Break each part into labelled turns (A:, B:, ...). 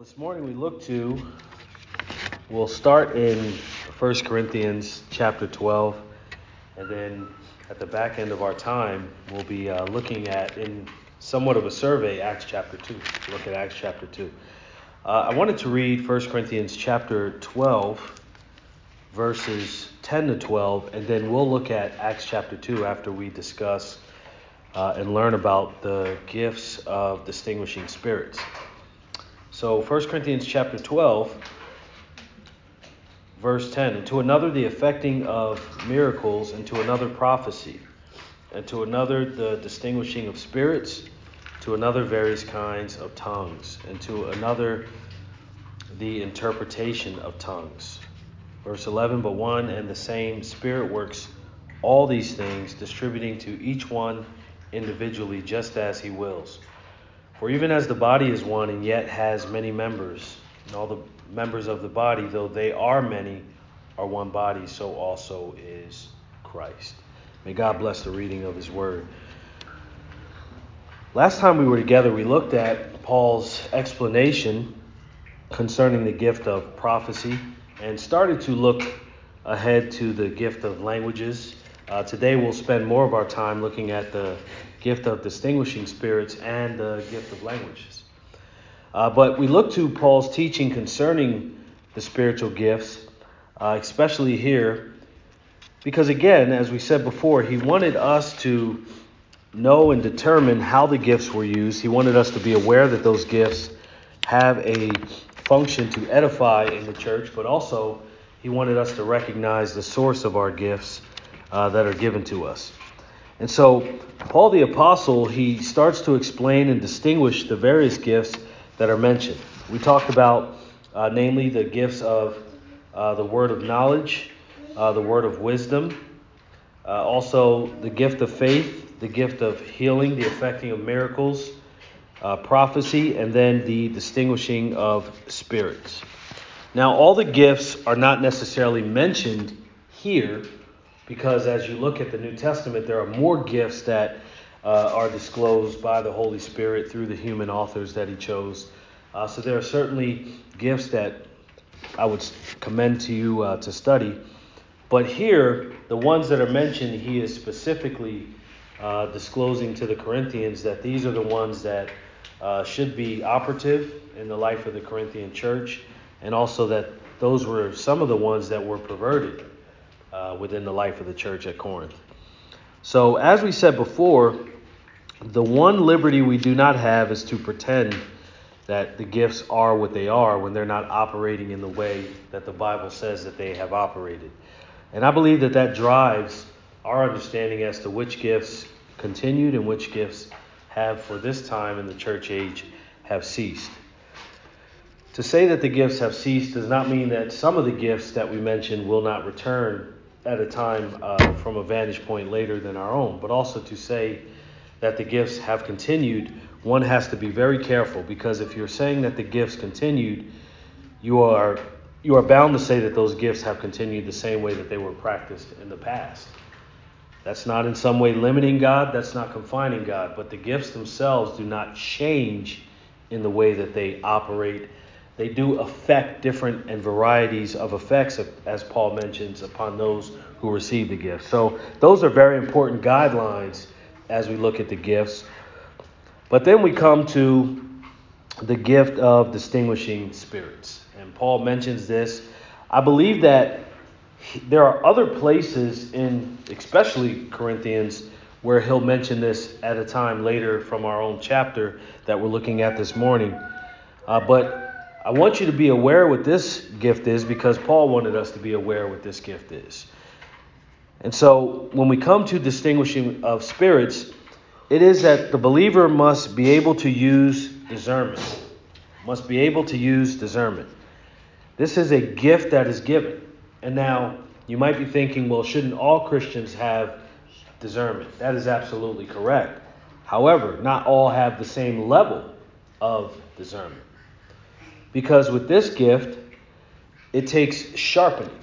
A: This morning we look to, we'll start in 1 Corinthians chapter 12, and then at the back end of our time, we'll be uh, looking at, in somewhat of a survey, Acts chapter 2. Look at Acts chapter 2. Uh, I wanted to read 1 Corinthians chapter 12, verses 10 to 12, and then we'll look at Acts chapter 2 after we discuss uh, and learn about the gifts of distinguishing spirits. So 1 Corinthians chapter 12, verse 10, and to another the effecting of miracles, and to another prophecy, and to another the distinguishing of spirits, to another various kinds of tongues, and to another the interpretation of tongues. Verse 11, but one and the same Spirit works all these things, distributing to each one individually just as he wills. For even as the body is one and yet has many members, and all the members of the body, though they are many, are one body, so also is Christ. May God bless the reading of his word. Last time we were together, we looked at Paul's explanation concerning the gift of prophecy and started to look ahead to the gift of languages. Uh, today, we'll spend more of our time looking at the gift of distinguishing spirits, and the gift of languages. Uh, but we look to Paul's teaching concerning the spiritual gifts, uh, especially here, because again, as we said before, he wanted us to know and determine how the gifts were used. He wanted us to be aware that those gifts have a function to edify in the church, but also he wanted us to recognize the source of our gifts uh, that are given to us. And so, Paul the Apostle, he starts to explain and distinguish the various gifts that are mentioned. We talked about, uh, namely, the gifts of uh, the word of knowledge, uh, the word of wisdom, uh, also the gift of faith, the gift of healing, the effecting of miracles, uh, prophecy, and then the distinguishing of spirits. Now, all the gifts are not necessarily mentioned here because as you look at the New Testament, there are more gifts that uh, are disclosed by the Holy Spirit through the human authors that He chose. Uh, so there are certainly gifts that I would commend to you uh, to study. But here, the ones that are mentioned, he is specifically uh, disclosing to the Corinthians that these are the ones that uh, should be operative in the life of the Corinthian church, and also that those were some of the ones that were perverted uh, within the life of the church at Corinth. So, as we said before, the one liberty we do not have is to pretend that the gifts are what they are when they're not operating in the way that the Bible says that they have operated. And I believe that that drives our understanding as to which gifts continued and which gifts have, for this time in the church age, have ceased. To say that the gifts have ceased does not mean that some of the gifts that we mentioned will not return at a time uh, from a vantage point later than our own, but also to say that the gifts have continued, one has to be very careful because if you're saying that the gifts continued, you are you are bound to say that those gifts have continued the same way that they were practiced in the past. That's not in some way limiting God, that's not confining God, but the gifts themselves do not change in the way that they operate they do affect different and varieties of effects, as Paul mentions, upon those who receive the gift. So, those are very important guidelines as we look at the gifts. But then we come to the gift of distinguishing spirits. And Paul mentions this. I believe that there are other places in, especially Corinthians, where he'll mention this at a time later from our own chapter that we're looking at this morning. Uh, but I want you to be aware what this gift is because Paul wanted us to be aware what this gift is. And so when we come to distinguishing of spirits, it is that the believer must be able to use discernment. Must be able to use discernment. This is a gift that is given. And now you might be thinking, well, shouldn't all Christians have discernment? That is absolutely correct. However, not all have the same level of discernment. Because with this gift, it takes sharpening.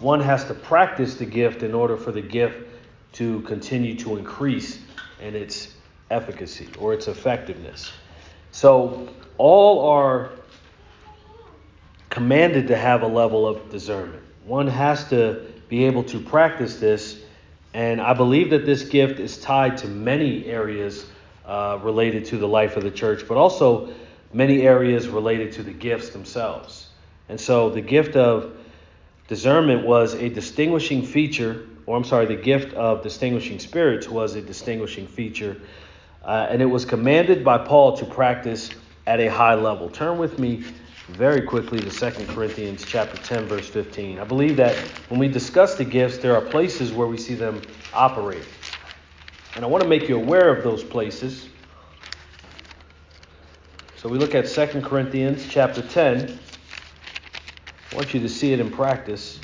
A: One has to practice the gift in order for the gift to continue to increase in its efficacy or its effectiveness. So, all are commanded to have a level of discernment. One has to be able to practice this, and I believe that this gift is tied to many areas uh, related to the life of the church, but also many areas related to the gifts themselves. And so the gift of discernment was a distinguishing feature, or I'm sorry, the gift of distinguishing spirits was a distinguishing feature, uh, and it was commanded by Paul to practice at a high level. Turn with me very quickly to 2 Corinthians chapter 10 verse 15. I believe that when we discuss the gifts, there are places where we see them operate. And I want to make you aware of those places. So we look at 2 Corinthians chapter 10. I want you to see it in practice.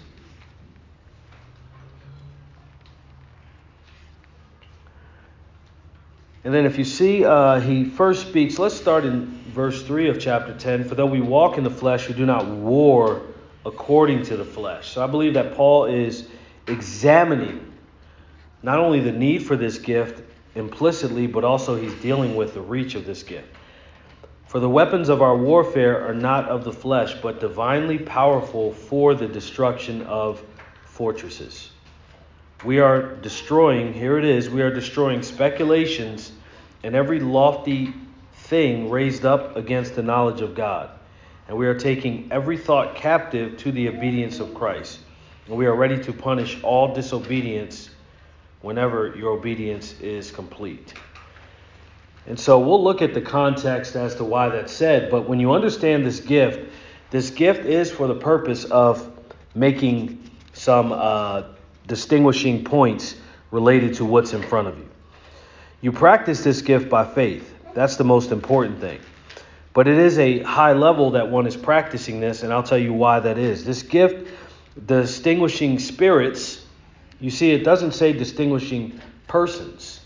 A: And then if you see, uh, he first speaks, let's start in verse 3 of chapter 10. For though we walk in the flesh, we do not war according to the flesh. So I believe that Paul is examining not only the need for this gift implicitly, but also he's dealing with the reach of this gift. For the weapons of our warfare are not of the flesh, but divinely powerful for the destruction of fortresses. We are destroying, here it is, we are destroying speculations and every lofty thing raised up against the knowledge of God. And we are taking every thought captive to the obedience of Christ. And we are ready to punish all disobedience whenever your obedience is complete. And so we'll look at the context as to why that's said. But when you understand this gift, this gift is for the purpose of making some uh, distinguishing points related to what's in front of you. You practice this gift by faith. That's the most important thing. But it is a high level that one is practicing this, and I'll tell you why that is. This gift, distinguishing spirits, you see, it doesn't say distinguishing persons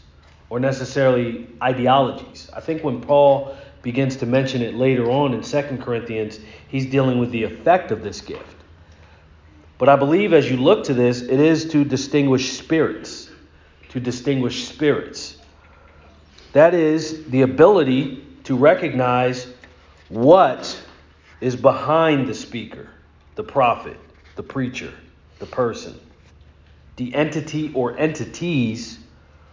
A: or necessarily ideologies. I think when Paul begins to mention it later on in 2 Corinthians, he's dealing with the effect of this gift. But I believe as you look to this, it is to distinguish spirits. To distinguish spirits. That is the ability to recognize what is behind the speaker, the prophet, the preacher, the person, the entity or entities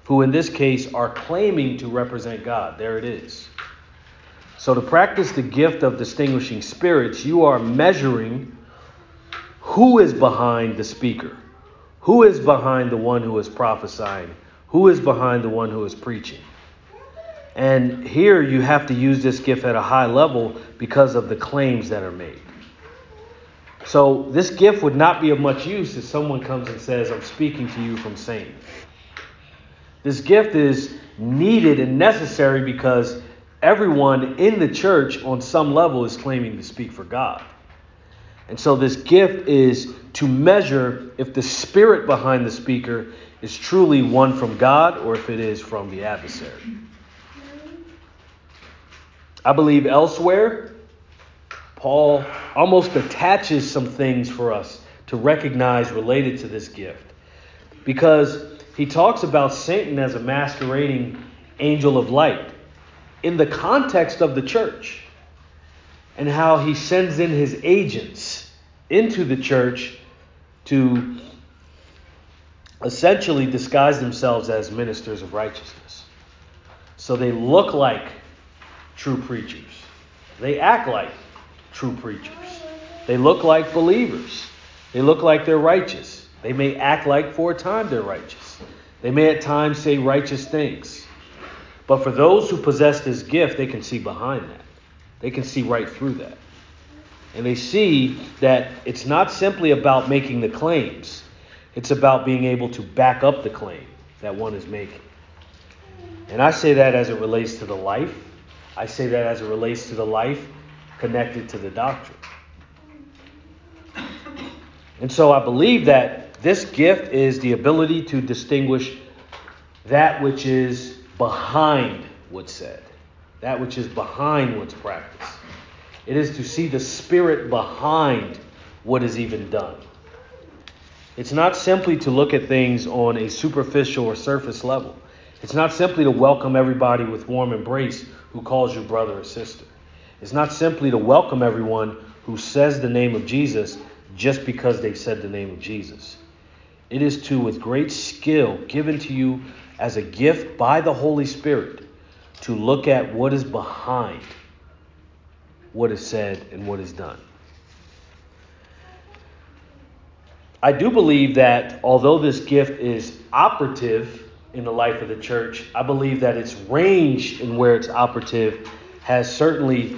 A: who, in this case, are claiming to represent God. There it is. So, to practice the gift of distinguishing spirits, you are measuring who is behind the speaker, who is behind the one who is prophesying, who is behind the one who is preaching. And here you have to use this gift at a high level because of the claims that are made. So this gift would not be of much use if someone comes and says, I'm speaking to you from Satan. This gift is needed and necessary because everyone in the church on some level is claiming to speak for God. And so this gift is to measure if the spirit behind the speaker is truly one from God or if it is from the adversary. I believe elsewhere, Paul almost attaches some things for us to recognize related to this gift. Because he talks about Satan as a masquerading angel of light in the context of the church and how he sends in his agents into the church to essentially disguise themselves as ministers of righteousness. So they look like true preachers. They act like true preachers. They look like believers. They look like they're righteous. They may act like for a time they're righteous. They may at times say righteous things. But for those who possess this gift, they can see behind that. They can see right through that. And they see that it's not simply about making the claims, it's about being able to back up the claim that one is making. And I say that as it relates to the life I say that as it relates to the life connected to the doctrine. And so I believe that this gift is the ability to distinguish that which is behind what's said, that which is behind what's practiced. It is to see the spirit behind what is even done. It's not simply to look at things on a superficial or surface level. It's not simply to welcome everybody with warm embrace who calls you brother or sister. It's not simply to welcome everyone who says the name of Jesus just because they said the name of Jesus. It is to, with great skill given to you as a gift by the Holy Spirit, to look at what is behind what is said and what is done. I do believe that although this gift is operative in the life of the church, I believe that its range in where it's operative has certainly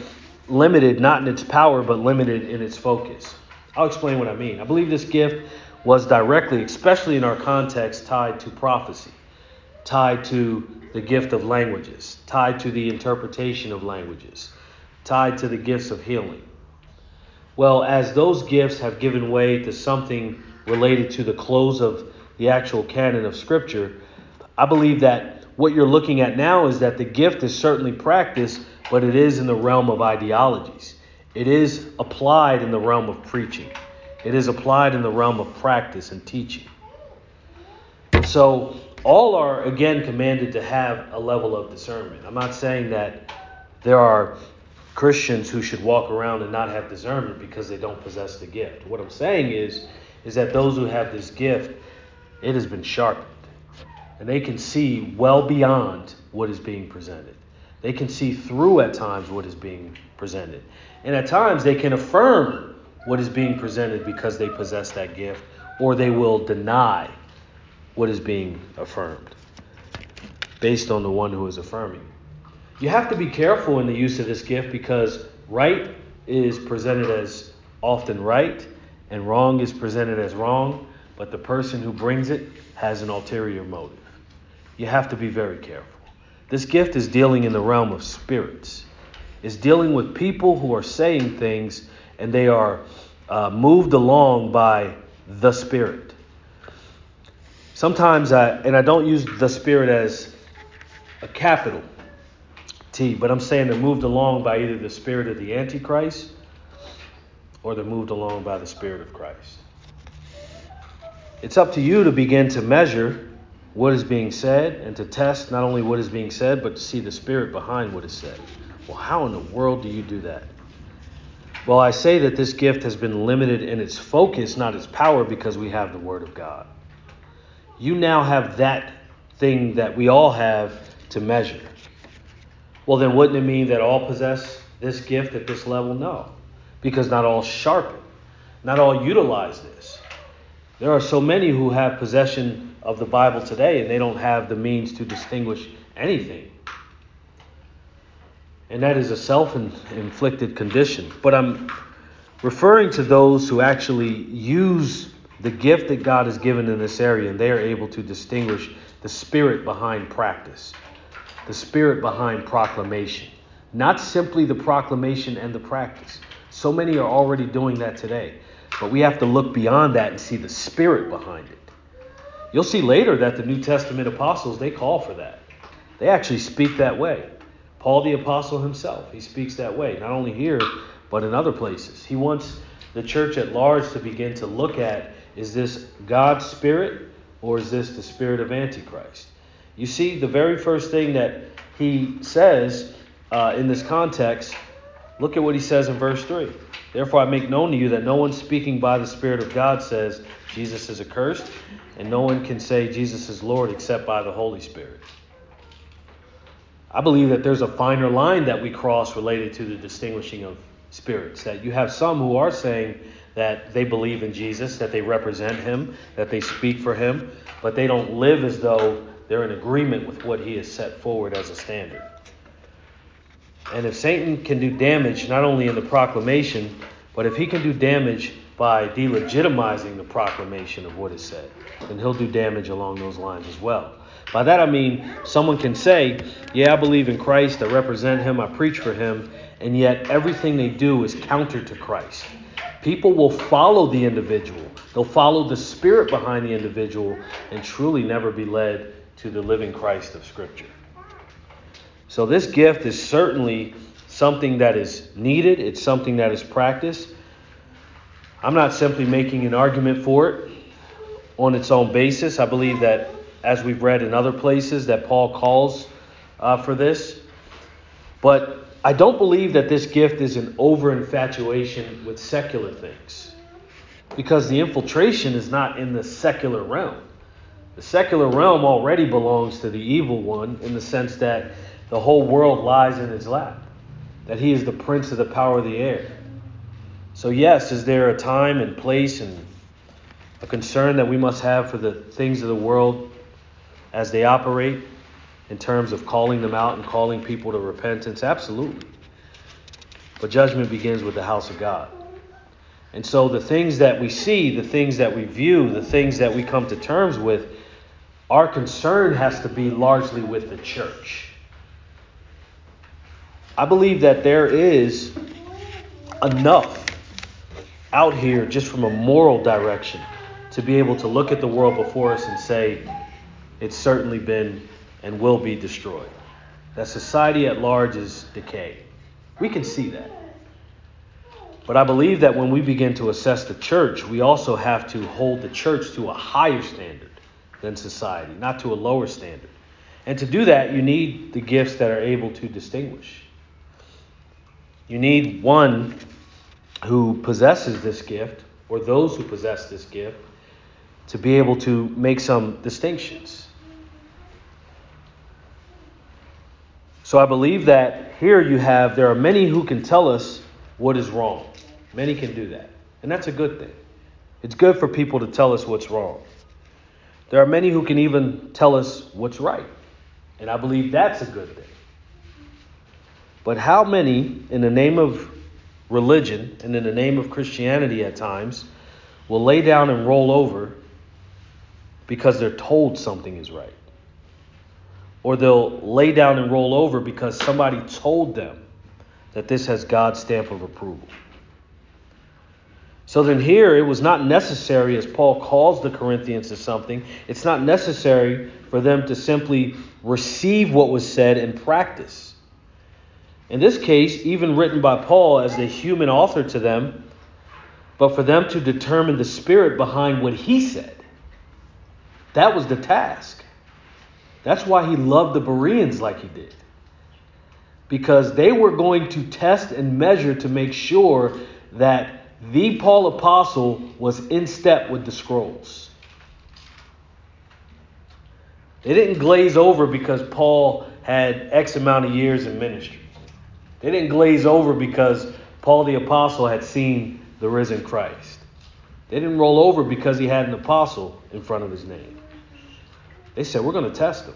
A: limited, not in its power, but limited in its focus. I'll explain what I mean. I believe this gift was directly, especially in our context, tied to prophecy, tied to the gift of languages, tied to the interpretation of languages, tied to the gifts of healing. Well, as those gifts have given way to something related to the close of the actual canon of Scripture, I believe that what you're looking at now is that the gift is certainly practiced, but it is in the realm of ideologies. It is applied in the realm of preaching. It is applied in the realm of practice and teaching. So, all are again commanded to have a level of discernment. I'm not saying that there are Christians who should walk around and not have discernment because they don't possess the gift. What I'm saying is is that those who have this gift, it has been sharpened. And they can see well beyond what is being presented. They can see through at times what is being presented. And at times they can affirm what is being presented because they possess that gift, or they will deny what is being affirmed based on the one who is affirming. You have to be careful in the use of this gift because right is presented as often right and wrong is presented as wrong, but the person who brings it has an ulterior motive. You have to be very careful. This gift is dealing in the realm of spirits. It's dealing with people who are saying things and they are uh, moved along by the Spirit. Sometimes I, and I don't use the Spirit as a capital T, but I'm saying they're moved along by either the Spirit of the Antichrist or they're moved along by the Spirit of Christ. It's up to you to begin to measure what is being said and to test not only what is being said, but to see the Spirit behind what is said. Well, how in the world do you do that? Well, I say that this gift has been limited in its focus, not its power, because we have the Word of God. You now have that thing that we all have to measure. Well, then wouldn't it mean that all possess this gift at this level? No because not all sharpen, not all utilize this. There are so many who have possession of the Bible today and they don't have the means to distinguish anything. And that is a self inflicted condition. But I'm referring to those who actually use the gift that God has given in this area and they are able to distinguish the spirit behind practice, the spirit behind proclamation. Not simply the proclamation and the practice, so many are already doing that today. But we have to look beyond that and see the spirit behind it. You'll see later that the New Testament apostles, they call for that. They actually speak that way. Paul the apostle himself, he speaks that way, not only here, but in other places. He wants the church at large to begin to look at is this God's spirit or is this the spirit of Antichrist? You see, the very first thing that he says uh, in this context Look at what he says in verse 3. Therefore, I make known to you that no one speaking by the Spirit of God says Jesus is accursed, and no one can say Jesus is Lord except by the Holy Spirit. I believe that there's a finer line that we cross related to the distinguishing of spirits. That you have some who are saying that they believe in Jesus, that they represent him, that they speak for him, but they don't live as though they're in agreement with what he has set forward as a standard. And if Satan can do damage not only in the proclamation, but if he can do damage by delegitimizing the proclamation of what is said, then he'll do damage along those lines as well. By that I mean someone can say, Yeah, I believe in Christ, I represent him, I preach for him, and yet everything they do is counter to Christ. People will follow the individual, they'll follow the spirit behind the individual, and truly never be led to the living Christ of Scripture. So, this gift is certainly something that is needed, it's something that is practiced. I'm not simply making an argument for it on its own basis. I believe that, as we've read in other places, that Paul calls uh, for this. But I don't believe that this gift is an over infatuation with secular things because the infiltration is not in the secular realm. The secular realm already belongs to the evil one in the sense that the whole world lies in his lap, that he is the prince of the power of the air. So, yes, is there a time and place and a concern that we must have for the things of the world as they operate? in terms of calling them out and calling people to repentance? Absolutely. But judgment begins with the house of God. And so the things that we see, the things that we view, the things that we come to terms with, our concern has to be largely with the church. I believe that there is enough out here just from a moral direction to be able to look at the world before us and say, it's certainly been and will be destroyed. That society at large is decay. We can see that. But I believe that when we begin to assess the church, we also have to hold the church to a higher standard than society, not to a lower standard. And to do that, you need the gifts that are able to distinguish. You need one who possesses this gift, or those who possess this gift, to be able to make some distinctions. So I believe that here you have, there are many who can tell us what is wrong. Many can do that. And that's a good thing. It's good for people to tell us what's wrong. There are many who can even tell us what's right. And I believe that's a good thing. But how many, in the name of religion and in the name of Christianity at times, will lay down and roll over because they're told something is right? Or they'll lay down and roll over because somebody told them that this has God's stamp of approval. So then, here it was not necessary, as Paul calls the Corinthians to something, it's not necessary for them to simply receive what was said and practice. In this case, even written by Paul as the human author to them, but for them to determine the spirit behind what he said. That was the task. That's why he loved the Bereans like he did. Because they were going to test and measure to make sure that the Paul Apostle was in step with the scrolls. They didn't glaze over because Paul had X amount of years in ministry. They didn't glaze over because Paul the Apostle had seen the risen Christ. They didn't roll over because he had an apostle in front of his name. They said, We're going to test him.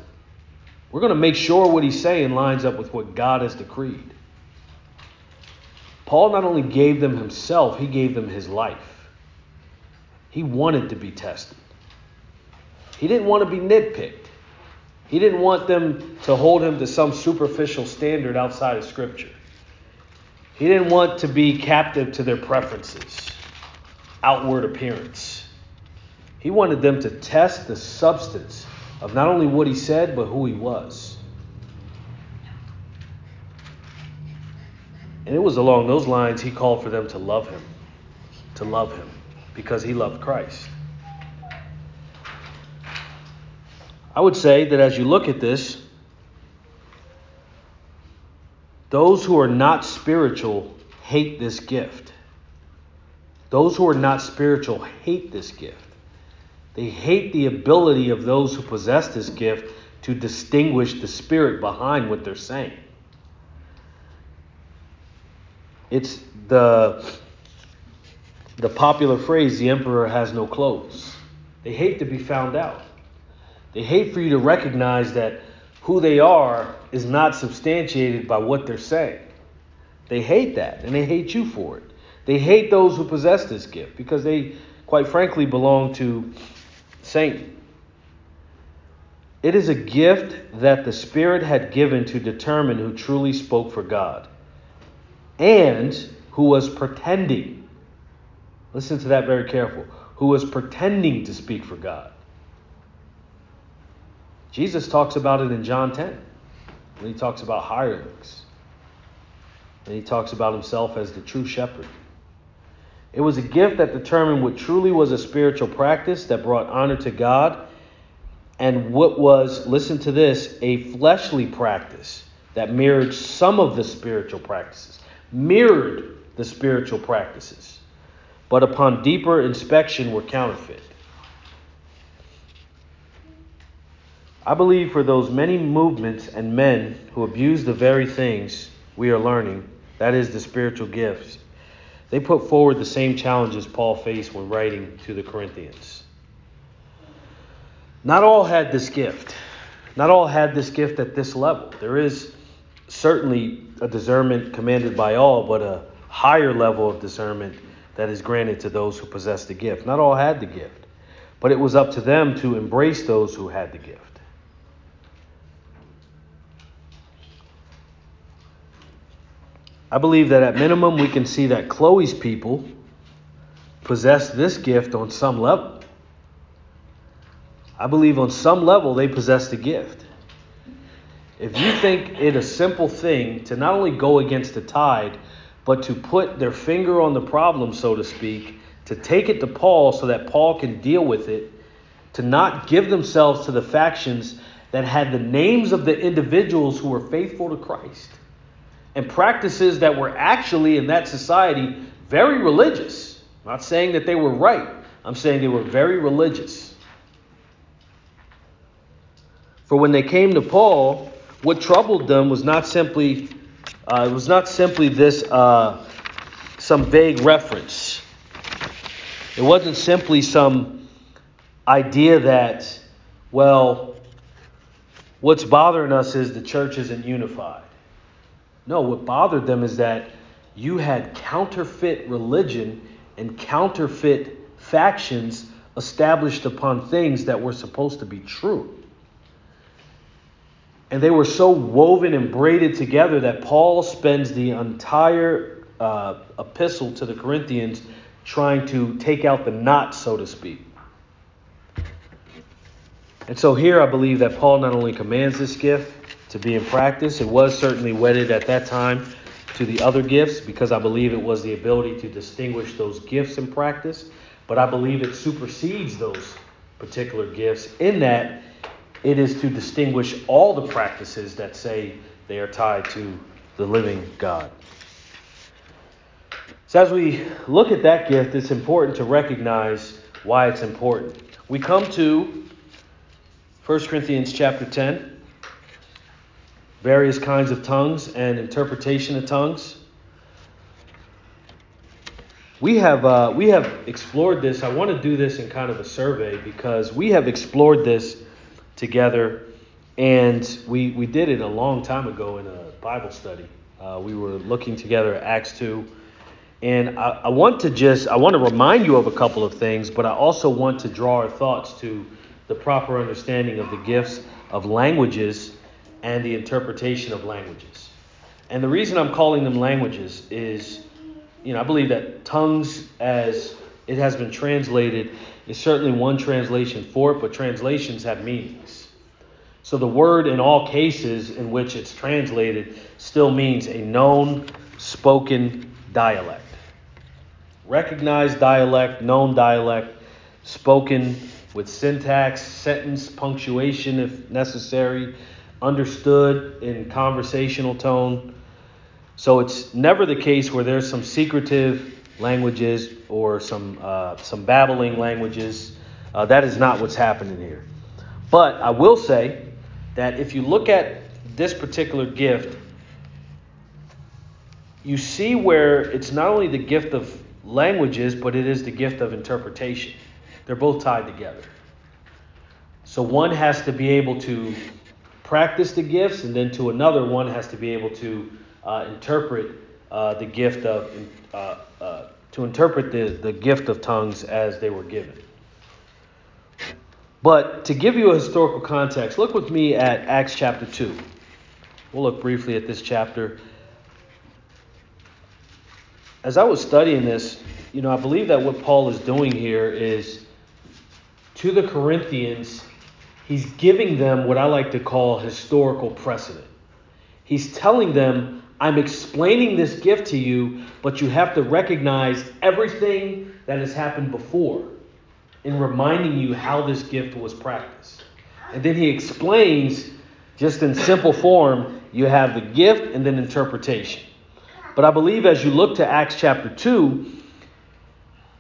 A: We're going to make sure what he's saying lines up with what God has decreed. Paul not only gave them himself, he gave them his life. He wanted to be tested. He didn't want to be nitpicked. He didn't want them to hold him to some superficial standard outside of Scripture. He didn't want to be captive to their preferences, outward appearance. He wanted them to test the substance of not only what he said, but who he was. And it was along those lines he called for them to love him, to love him, because he loved Christ. I would say that as you look at this, those who are not spiritual hate this gift. Those who are not spiritual hate this gift. They hate the ability of those who possess this gift to distinguish the spirit behind what they're saying. It's the the popular phrase the emperor has no clothes. They hate to be found out. They hate for you to recognize that who they are is not substantiated by what they're saying. They hate that and they hate you for it. They hate those who possess this gift because they quite frankly belong to Satan. It is a gift that the Spirit had given to determine who truly spoke for God and who was pretending. Listen to that very careful. Who was pretending to speak for God. Jesus talks about it in John 10 when he talks about hirelings. And he talks about himself as the true shepherd. It was a gift that determined what truly was a spiritual practice that brought honor to God and what was, listen to this, a fleshly practice that mirrored some of the spiritual practices, mirrored the spiritual practices, but upon deeper inspection were counterfeit. I believe for those many movements and men who abuse the very things we are learning, that is, the spiritual gifts, they put forward the same challenges Paul faced when writing to the Corinthians. Not all had this gift. Not all had this gift at this level. There is certainly a discernment commanded by all, but a higher level of discernment that is granted to those who possess the gift. Not all had the gift, but it was up to them to embrace those who had the gift. I believe that at minimum we can see that Chloe's people possess this gift on some level. I believe on some level they possess the gift. If you think it a simple thing to not only go against the tide, but to put their finger on the problem, so to speak, to take it to Paul so that Paul can deal with it, to not give themselves to the factions that had the names of the individuals who were faithful to Christ and practices that were actually in that society very religious. I'm not saying that they were right, I'm saying they were very religious. For when they came to Paul, what troubled them was not simply uh, it was not simply this uh, some vague reference. It wasn't simply some idea that, well, what's bothering us is the church isn't unified. No, what bothered them is that you had counterfeit religion and counterfeit factions established upon things that were supposed to be true. And they were so woven and braided together that Paul spends the entire uh, epistle to the Corinthians trying to take out the knot, so to speak. And so here I believe that Paul not only commands this gift, to be in practice. It was certainly wedded at that time to the other gifts because I believe it was the ability to distinguish those gifts in practice. But I believe it supersedes those particular gifts in that it is to distinguish all the practices that say they are tied to the living God. So, as we look at that gift, it's important to recognize why it's important. We come to 1 Corinthians chapter 10 various kinds of tongues and interpretation of tongues. We have uh, we have explored this. I want to do this in kind of a survey because we have explored this together, and we we did it a long time ago in a Bible study. Uh, we were looking together at Acts two, and I, I want to just I want to remind you of a couple of things, but I also want to draw our thoughts to the proper understanding of the gifts of languages and the interpretation of languages. And the reason I'm calling them languages is, you know, I believe that tongues, as it has been translated, is certainly one translation for it, but translations have meanings. So the word, in all cases in which it's translated, still means a known, spoken dialect. Recognized dialect, known dialect, spoken with syntax, sentence, punctuation if necessary, understood in conversational tone. So it's never the case where there's some secretive languages or some uh, some babbling languages. Uh, that is not what's happening here. But I will say that if you look at this particular gift, you see where it's not only the gift of languages, but it is the gift of interpretation. They're both tied together. So one has to be able to practice the gifts, and then to another one has to be able to uh, interpret uh, the gift of uh, uh, to interpret the, the gift of tongues as they were given. But to give you a historical context, look with me at Acts chapter 2. We'll look briefly at this chapter. As I was studying this, you know, I believe that what Paul is doing here is to the Corinthians, he's giving them what I like to call historical precedent. He's telling them, I'm explaining this gift to you, but you have to recognize everything that has happened before in reminding you how this gift was practiced. And then he explains, just in simple form, you have the gift, and then interpretation. But I believe as you look to Acts chapter 2,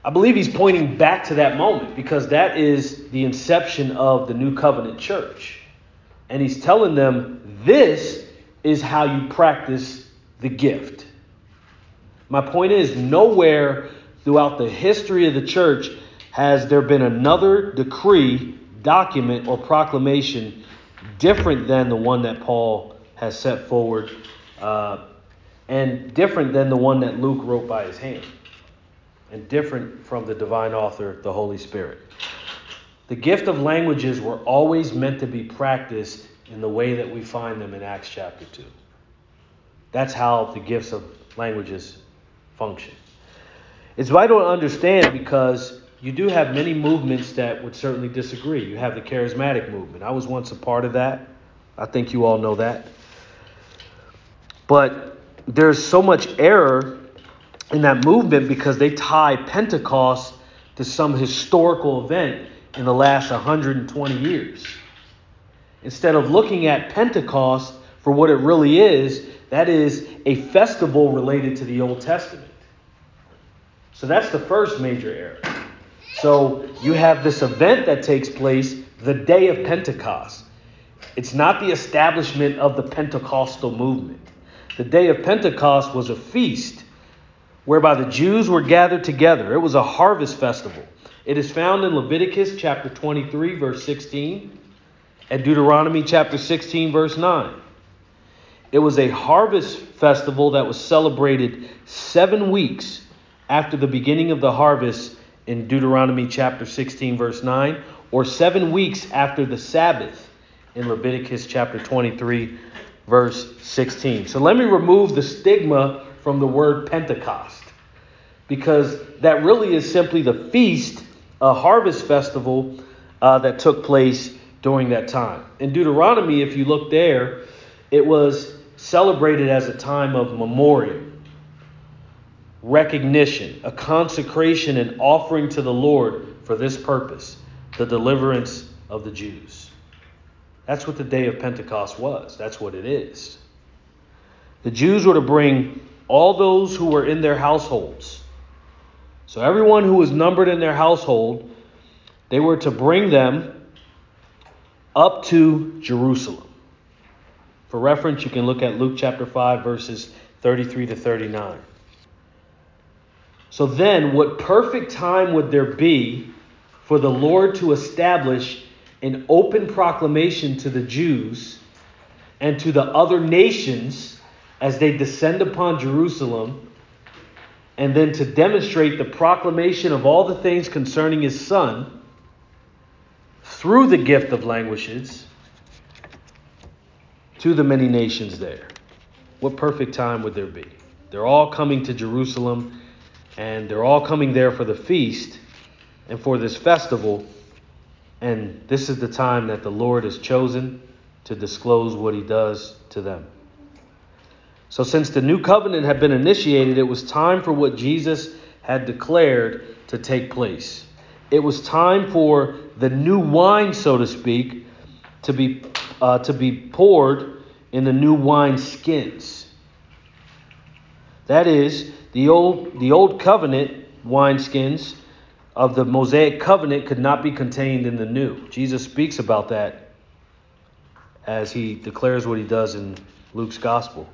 A: I believe he's pointing back to that moment because that is the inception of the new covenant church. And he's telling them this is how you practice the gift. My point is, nowhere throughout the history of the church has there been another decree, document, or proclamation different than the one that Paul has set forward uh, and different than the one that Luke wrote by his hand, and different from the divine author, the Holy Spirit. The gift of languages were always meant to be practiced in the way that we find them in Acts chapter 2. That's how the gifts of languages function. It's vital to understand because you do have many movements that would certainly disagree. You have the charismatic movement. I was once a part of that. I think you all know that. But there's so much error in that movement because they tie Pentecost to some historical event in the last 120 years. Instead of looking at Pentecost for what it really is, that is a festival related to the Old Testament. So that's the first major error. So you have this event that takes place the day of Pentecost. It's not the establishment of the Pentecostal movement. The day of Pentecost was a feast whereby the Jews were gathered together. It was a harvest festival. It is found in Leviticus chapter 23, verse 16, and Deuteronomy chapter 16, verse 9. It was a harvest festival that was celebrated seven weeks after the beginning of the harvest in Deuteronomy chapter 16, verse 9, or seven weeks after the Sabbath in Leviticus chapter 23, verse 16. So let me remove the stigma from the word Pentecost because that really is simply the feast, a harvest festival uh, that took place during that time. In Deuteronomy, if you look there, it was celebrated as a time of memorial, recognition, a consecration and offering to the Lord for this purpose the deliverance of the Jews. That's what the day of Pentecost was. That's what it is. The Jews were to bring all those who were in their households. So, everyone who was numbered in their household, they were to bring them up to Jerusalem. For reference, you can look at Luke chapter 5, verses 33 to 39. So, then, what perfect time would there be for the Lord to establish an open proclamation to the Jews and to the other nations as they descend upon Jerusalem, and then to demonstrate the proclamation of all the things concerning his son through the gift of languages to the many nations there. What perfect time would there be? They're all coming to Jerusalem, and they're all coming there for the feast and for this festival. And this is the time that the Lord has chosen to disclose what he does to them. So, since the new covenant had been initiated, it was time for what Jesus had declared to take place. It was time for the new wine, so to speak, to be, uh, to be poured in the new wine skins. That is, the old, the old covenant wineskins of the Mosaic covenant could not be contained in the new. Jesus speaks about that as he declares what he does in Luke's gospel.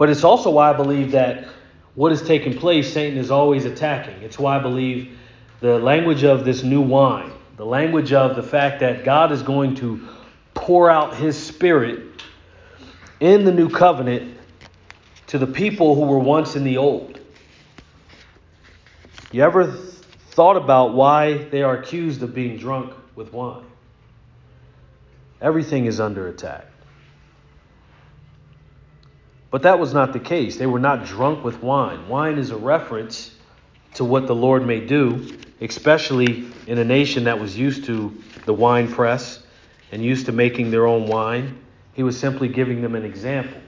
A: But it's also why I believe that what is taking place, Satan is always attacking. It's why I believe the language of this new wine, the language of the fact that God is going to pour out his spirit in the new covenant to the people who were once in the old. You ever thought about why they are accused of being drunk with wine? Everything is under attack. But that was not the case. They were not drunk with wine. Wine is a reference to what the Lord may do, especially in a nation that was used to the wine press and used to making their own wine. He was simply giving them an example.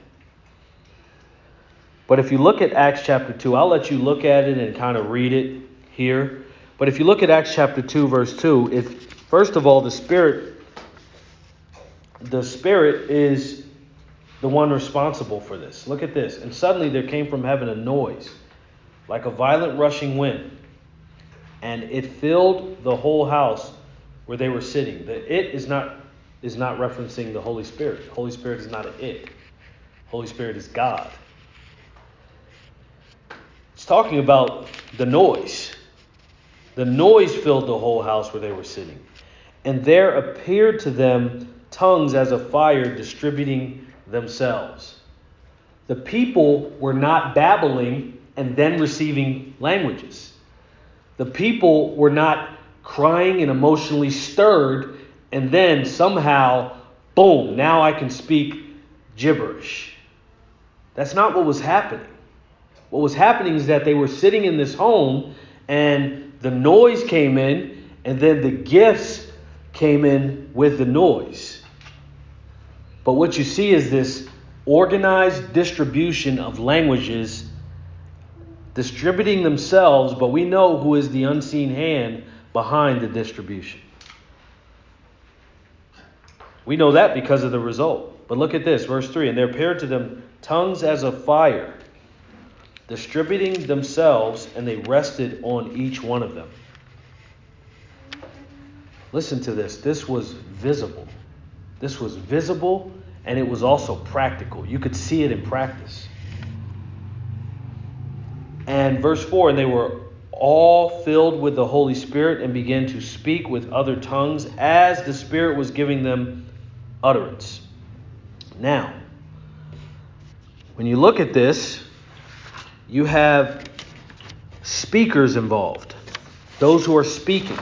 A: But if you look at Acts chapter 2, I'll let you look at it and kind of read it here. But if you look at Acts chapter 2, verse 2, if first of all the Spirit the Spirit is the one responsible for this. Look at this. And suddenly there came from heaven a noise, like a violent rushing wind, and it filled the whole house where they were sitting. The it is not is not referencing the Holy Spirit. Holy Spirit is not an it. Holy Spirit is God. It's talking about the noise. The noise filled the whole house where they were sitting. And there appeared to them tongues as a fire distributing themselves. The people were not babbling and then receiving languages. The people were not crying and emotionally stirred and then somehow, boom, now I can speak gibberish. That's not what was happening. What was happening is that they were sitting in this home and the noise came in and then the gifts came in with the noise. But what you see is this organized distribution of languages distributing themselves, but we know who is the unseen hand behind the distribution. We know that because of the result. But look at this, verse 3 And there appeared to them tongues as of fire, distributing themselves, and they rested on each one of them. Listen to this. This was visible. This was visible and it was also practical. You could see it in practice. And verse 4 and they were all filled with the Holy Spirit and began to speak with other tongues as the Spirit was giving them utterance. Now, when you look at this, you have speakers involved, those who are speaking.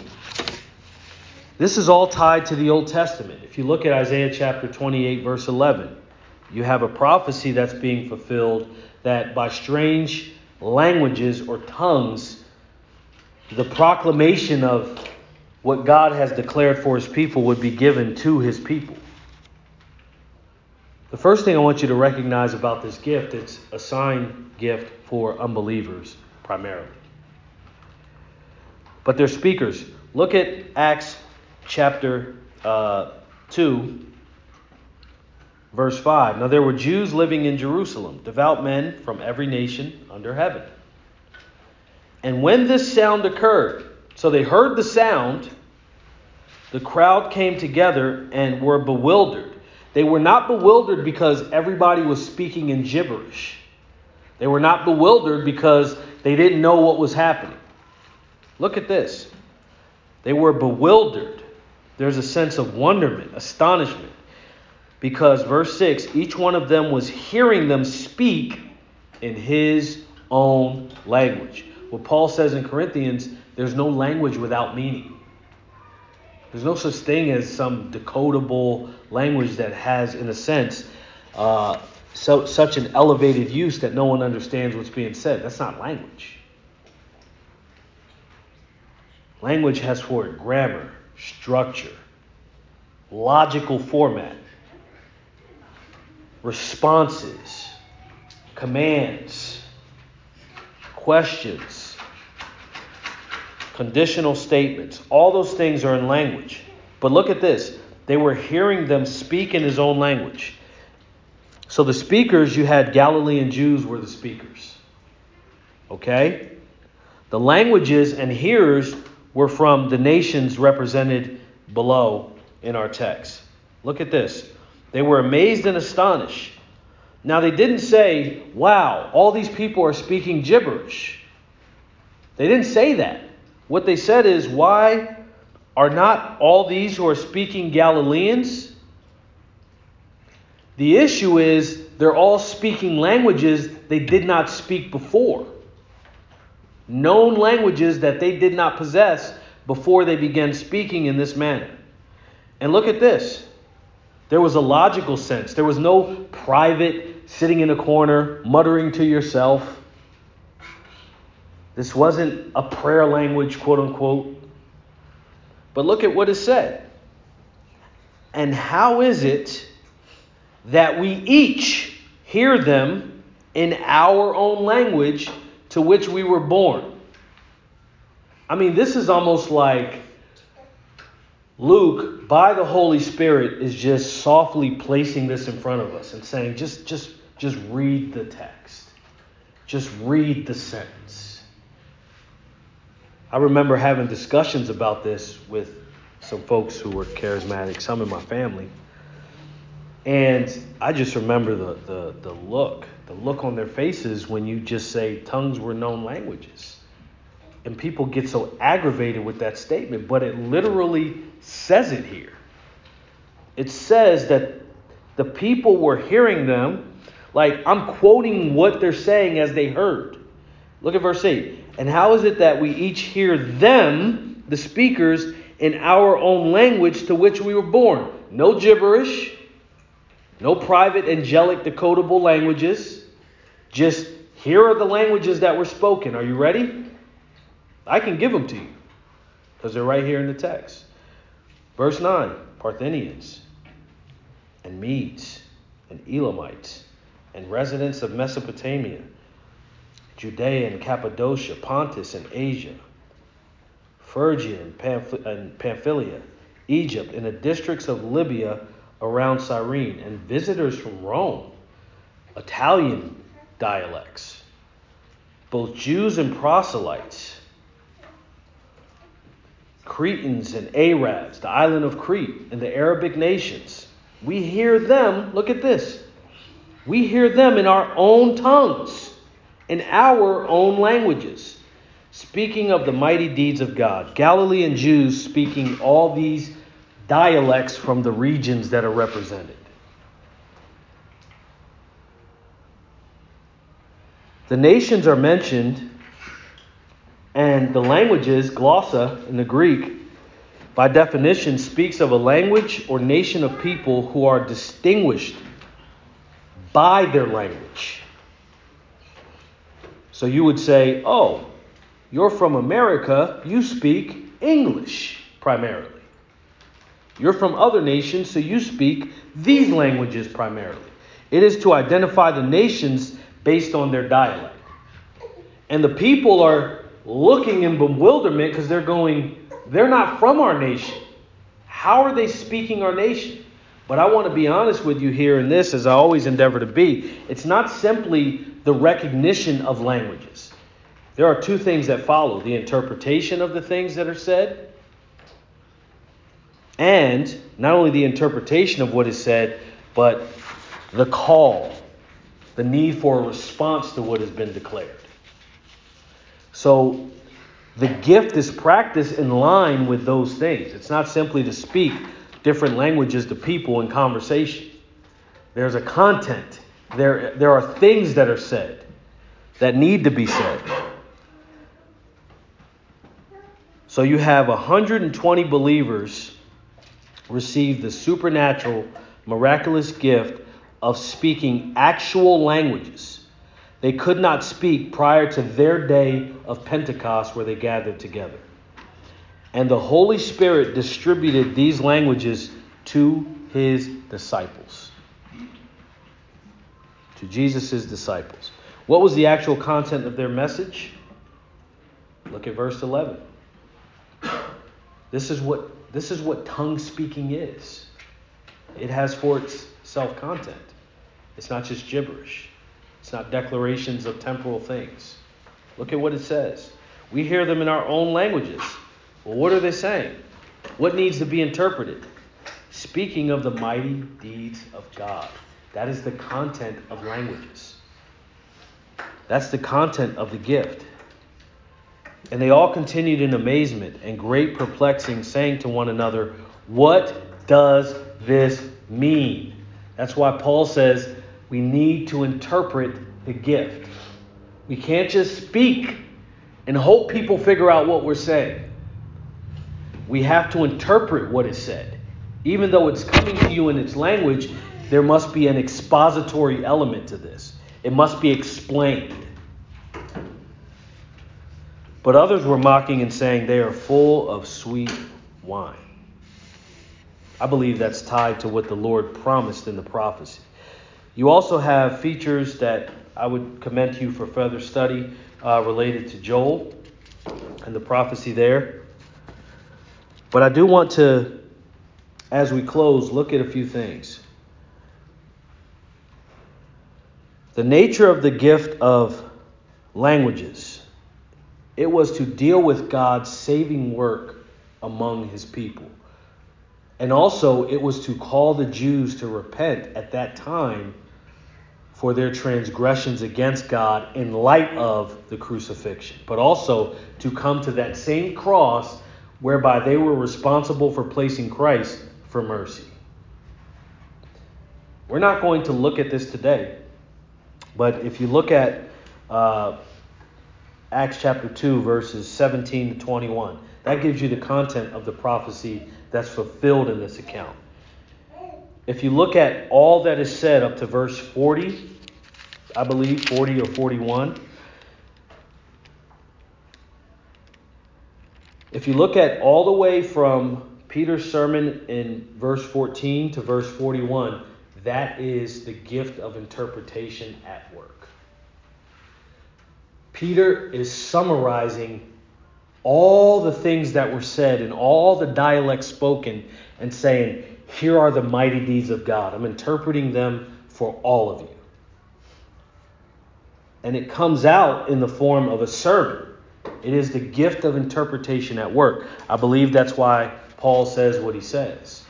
A: This is all tied to the Old Testament. If you look at Isaiah chapter 28, verse 11, you have a prophecy that's being fulfilled that by strange languages or tongues, the proclamation of what God has declared for his people would be given to his people. The first thing I want you to recognize about this gift, it's a sign gift for unbelievers primarily. But they're speakers. Look at Acts chapter uh, 2, verse 5. Now there were Jews living in Jerusalem, devout men from every nation under heaven. And when this sound occurred, so they heard the sound, the crowd came together and were bewildered. They were not bewildered because everybody was speaking in gibberish. They were not bewildered because they didn't know what was happening. Look at this. They were bewildered there's a sense of wonderment, astonishment, because verse 6 each one of them was hearing them speak in his own language. What Paul says in Corinthians, there's no language without meaning. There's no such thing as some decodable language that has, in a sense, uh, so, such an elevated use that no one understands what's being said. That's not language. Language has for it grammar, structure, logical format, responses, commands, questions, conditional statements. All those things are in language. But look at this they were hearing them speak in his own language. So the speakers, you had Galilean Jews were the speakers. Okay? The languages and hearers were from the nations represented below in our text. Look at this. They were amazed and astonished. Now, they didn't say, wow, all these people are speaking gibberish. They didn't say that. What they said is, why are not all these who are speaking Galileans? The issue is they're all speaking languages they did not speak before known languages that they did not possess before they began speaking in this manner. And look at this. There was a logical sense. There was no private sitting in a corner muttering to yourself. This wasn't a prayer language, quote unquote. But look at what is said. And how is it that we each hear them in our own language to which we were born. I mean, this is almost like Luke, by the Holy Spirit, is just softly placing this in front of us and saying, just, just, just read the text. Just read the sentence. I remember having discussions about this with some folks who were charismatic, some in my family. And I just remember the, the, the look, the look on their faces when you just say tongues were known languages. And people get so aggravated with that statement, but it literally says it here. It says that the people were hearing them, like I'm quoting what they're saying as they heard. Look at verse 8. And how is it that we each hear them, the speakers, in our own language to which we were born? No gibberish, no private angelic decodable languages. Just here are the languages that were spoken. Are you ready? I can give them to you because they're right here in the text. Verse 9 Parthians and Medes and Elamites and residents of Mesopotamia, Judea and Cappadocia, Pontus and Asia, Phrygia and, Pamph- and Pamphylia, Egypt, and the districts of Libya around Cyrene, and visitors from Rome, Italian dialects, both Jews and proselytes Cretans and Arabs, the island of Crete, and the Arabic nations. We hear them, look at this. We hear them in our own tongues, in our own languages, speaking of the mighty deeds of God. Galilean Jews speaking all these dialects from the regions that are represented. The nations are mentioned and the languages, glossa in the Greek, by definition speaks of a language or nation of people who are distinguished by their language. So you would say, oh, you're from America, you speak English primarily. You're from other nations, so you speak these languages primarily. It is to identify the nations based on their dialect. And the people are looking in bewilderment because they're going, they're not from our nation. How are they speaking our nation? But I want to be honest with you here in this, as I always endeavor to be. It's not simply the recognition of languages. There are two things that follow the interpretation of the things that are said, and not only the interpretation of what is said, but the call, the need for a response to what has been declared. So the gift is practiced in line with those things. It's not simply to speak different languages to people in conversation. There's a content. There, there are things that are said that need to be said. So you have 120 believers receive the supernatural, miraculous gift of speaking actual languages they could not speak prior to their day of Pentecost where they gathered together. And the Holy Spirit distributed these languages to his disciples. To Jesus' disciples. What was the actual content of their message? Look at verse 11. This is what, this is what tongue speaking is. It has for itself content. It's not just gibberish. It's not declarations of temporal things. Look at what it says. We hear them in our own languages. Well, what are they saying? What needs to be interpreted? Speaking of the mighty deeds of God. That is the content of languages. That's the content of the gift. And they all continued in amazement and great perplexing, saying to one another, What does this mean? That's why Paul says, we need to interpret the gift. We can't just speak and hope people figure out what we're saying. We have to interpret what is said. Even though it's coming to you in its language, there must be an expository element to this. It must be explained. But others were mocking and saying they are full of sweet wine. I believe that's tied to what the Lord promised in the prophecy. You also have features that I would commend to you for further study uh, related to Joel and the prophecy there. But I do want to as we close, look at a few things. The nature of the gift of languages. It was to deal with God's saving work among his people. And also, it was to call the Jews to repent at that time for their transgressions against God in light of the crucifixion, but also to come to that same cross whereby they were responsible for placing Christ for mercy. We're not going to look at this today, but if you look at uh, Acts chapter 2, verses 17 to 21, that gives you the content of the prophecy that's fulfilled in this account. If you look at all that is said up to verse 40, I believe 40 or 41, if you look at all the way from Peter's sermon in verse 14 to verse 41, that is the gift of interpretation at work. Peter is summarizing all the things that were said and all the dialects spoken and saying, Here are the mighty deeds of God. I'm interpreting them for all of you. And it comes out in the form of a sermon. It is the gift of interpretation at work. I believe that's why Paul says what he says.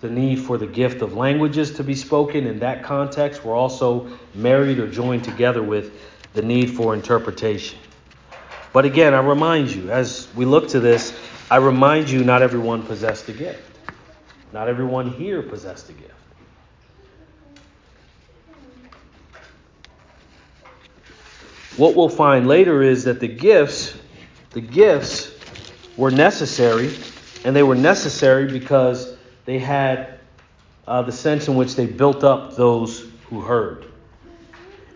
A: The need for the gift of languages to be spoken in that context were also married or joined together with the need for interpretation. But again, I remind you, as we look to this, I remind you not everyone possessed a gift. Not everyone here possessed a gift. What we'll find later is that the gifts, the gifts were necessary, and they were necessary because they had uh, the sense in which they built up those who heard.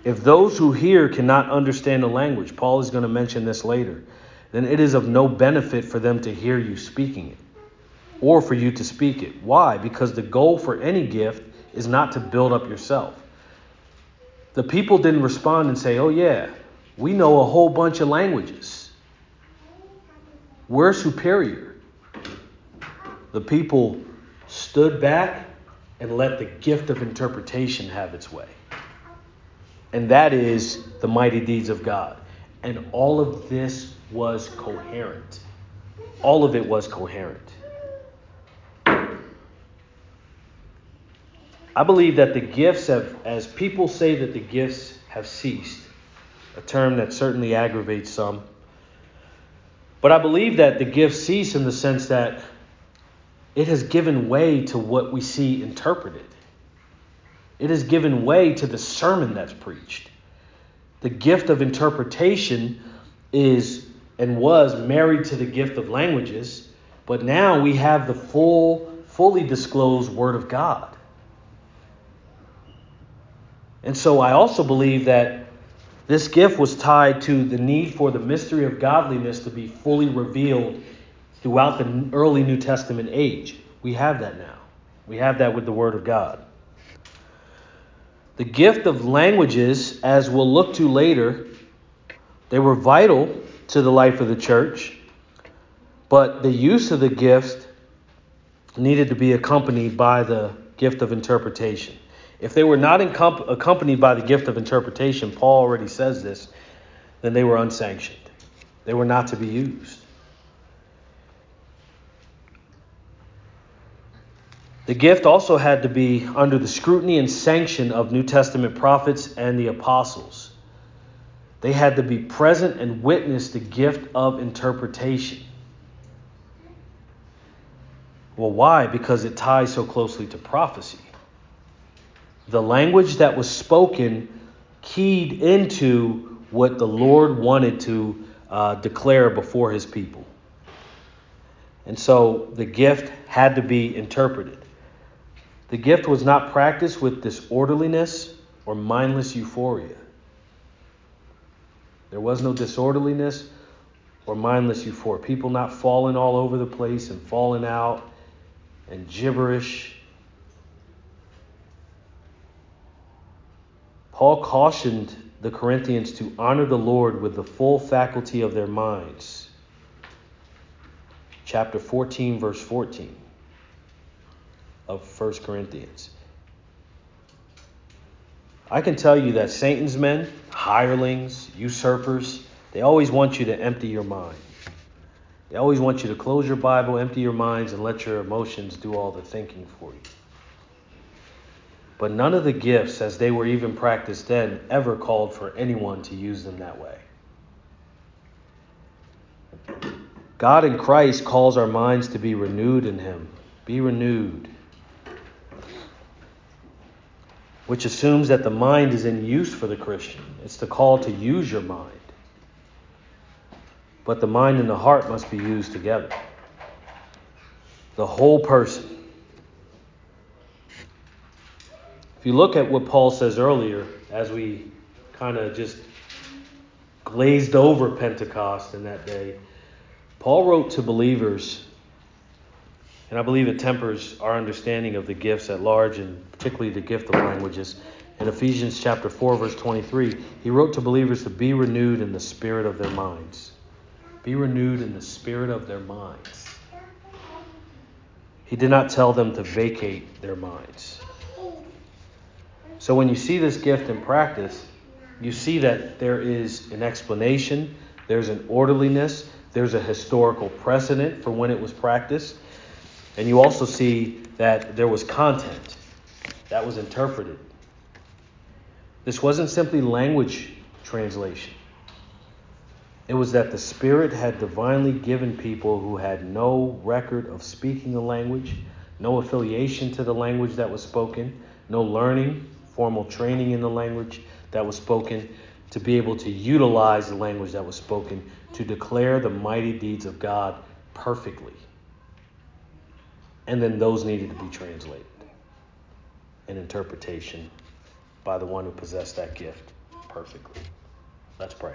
A: If those who hear cannot understand the language, Paul is going to mention this later, then it is of no benefit for them to hear you speaking it or for you to speak it. Why? Because the goal for any gift is not to build up yourself. The people didn't respond and say, Oh, yeah, we know a whole bunch of languages. We're superior. The people stood back and let the gift of interpretation have its way and that is the mighty deeds of God. And all of this was coherent. All of it was coherent. I believe that the gifts have, as people say that the gifts have ceased, a term that certainly aggravates some. But I believe that the gift cease in the sense that it has given way to what we see interpreted. It has given way to the sermon that's preached. The gift of interpretation is and was married to the gift of languages, but now we have the full, fully disclosed Word of God. And so I also believe that this gift was tied to the need for the mystery of godliness to be fully revealed throughout the early New Testament age. We have that now. We have that with the Word of God. The gift of languages, as we'll look to later, they were vital to the life of the church, but the use of the gift needed to be accompanied by the gift of interpretation. If they were not accompanied by the gift of interpretation, Paul already says this, then they were unsanctioned. They were not to be used. The gift also had to be under the scrutiny and sanction of New Testament prophets and the apostles. They had to be present and witness the gift of interpretation. Well, why? Because it ties so closely to prophecy. The language that was spoken keyed into what the Lord wanted to uh, declare before his people. And so the gift had to be interpreted. The gift was not practiced with disorderliness or mindless euphoria. There was no disorderliness or mindless euphoria. People not falling all over the place and falling out and gibberish. Paul cautioned the Corinthians to honor the Lord with the full faculty of their minds. Chapter 14, verse 14. of 1 Corinthians. I can tell you that Satan's men, hirelings, usurpers, they always want you to empty your mind. They always want you to close your Bible, empty your minds, and let your emotions do all the thinking for you. But none of the gifts, as they were even practiced then, ever called for anyone to use them that way. God in Christ calls our minds to be renewed in Him. Be renewed. Which assumes that the mind is in use for the Christian. It's the call to use your mind. But the mind and the heart must be used together. The whole person. If you look at what Paul says earlier, as we kind of just glazed over Pentecost in that day, Paul wrote to believers, and I believe it tempers our understanding of the gifts at large, and particularly the gift of languages. In Ephesians chapter 4, verse 23, he wrote to believers to be renewed in the spirit of their minds. Be renewed in the spirit of their minds. He did not tell them to vacate their minds. So when you see this gift in practice, you see that there is an explanation, there's an orderliness, there's a historical precedent for when it was practiced, and you also see that there was content that was interpreted. This wasn't simply language translation. It was that the Spirit had divinely given people who had no record of speaking a language, no affiliation to the language that was spoken, no learning, formal training in the language that was spoken, to be able to utilize the language that was spoken to declare the mighty deeds of God perfectly. And then those needed to be translated in interpretation by the one who possessed that gift perfectly. Let's pray.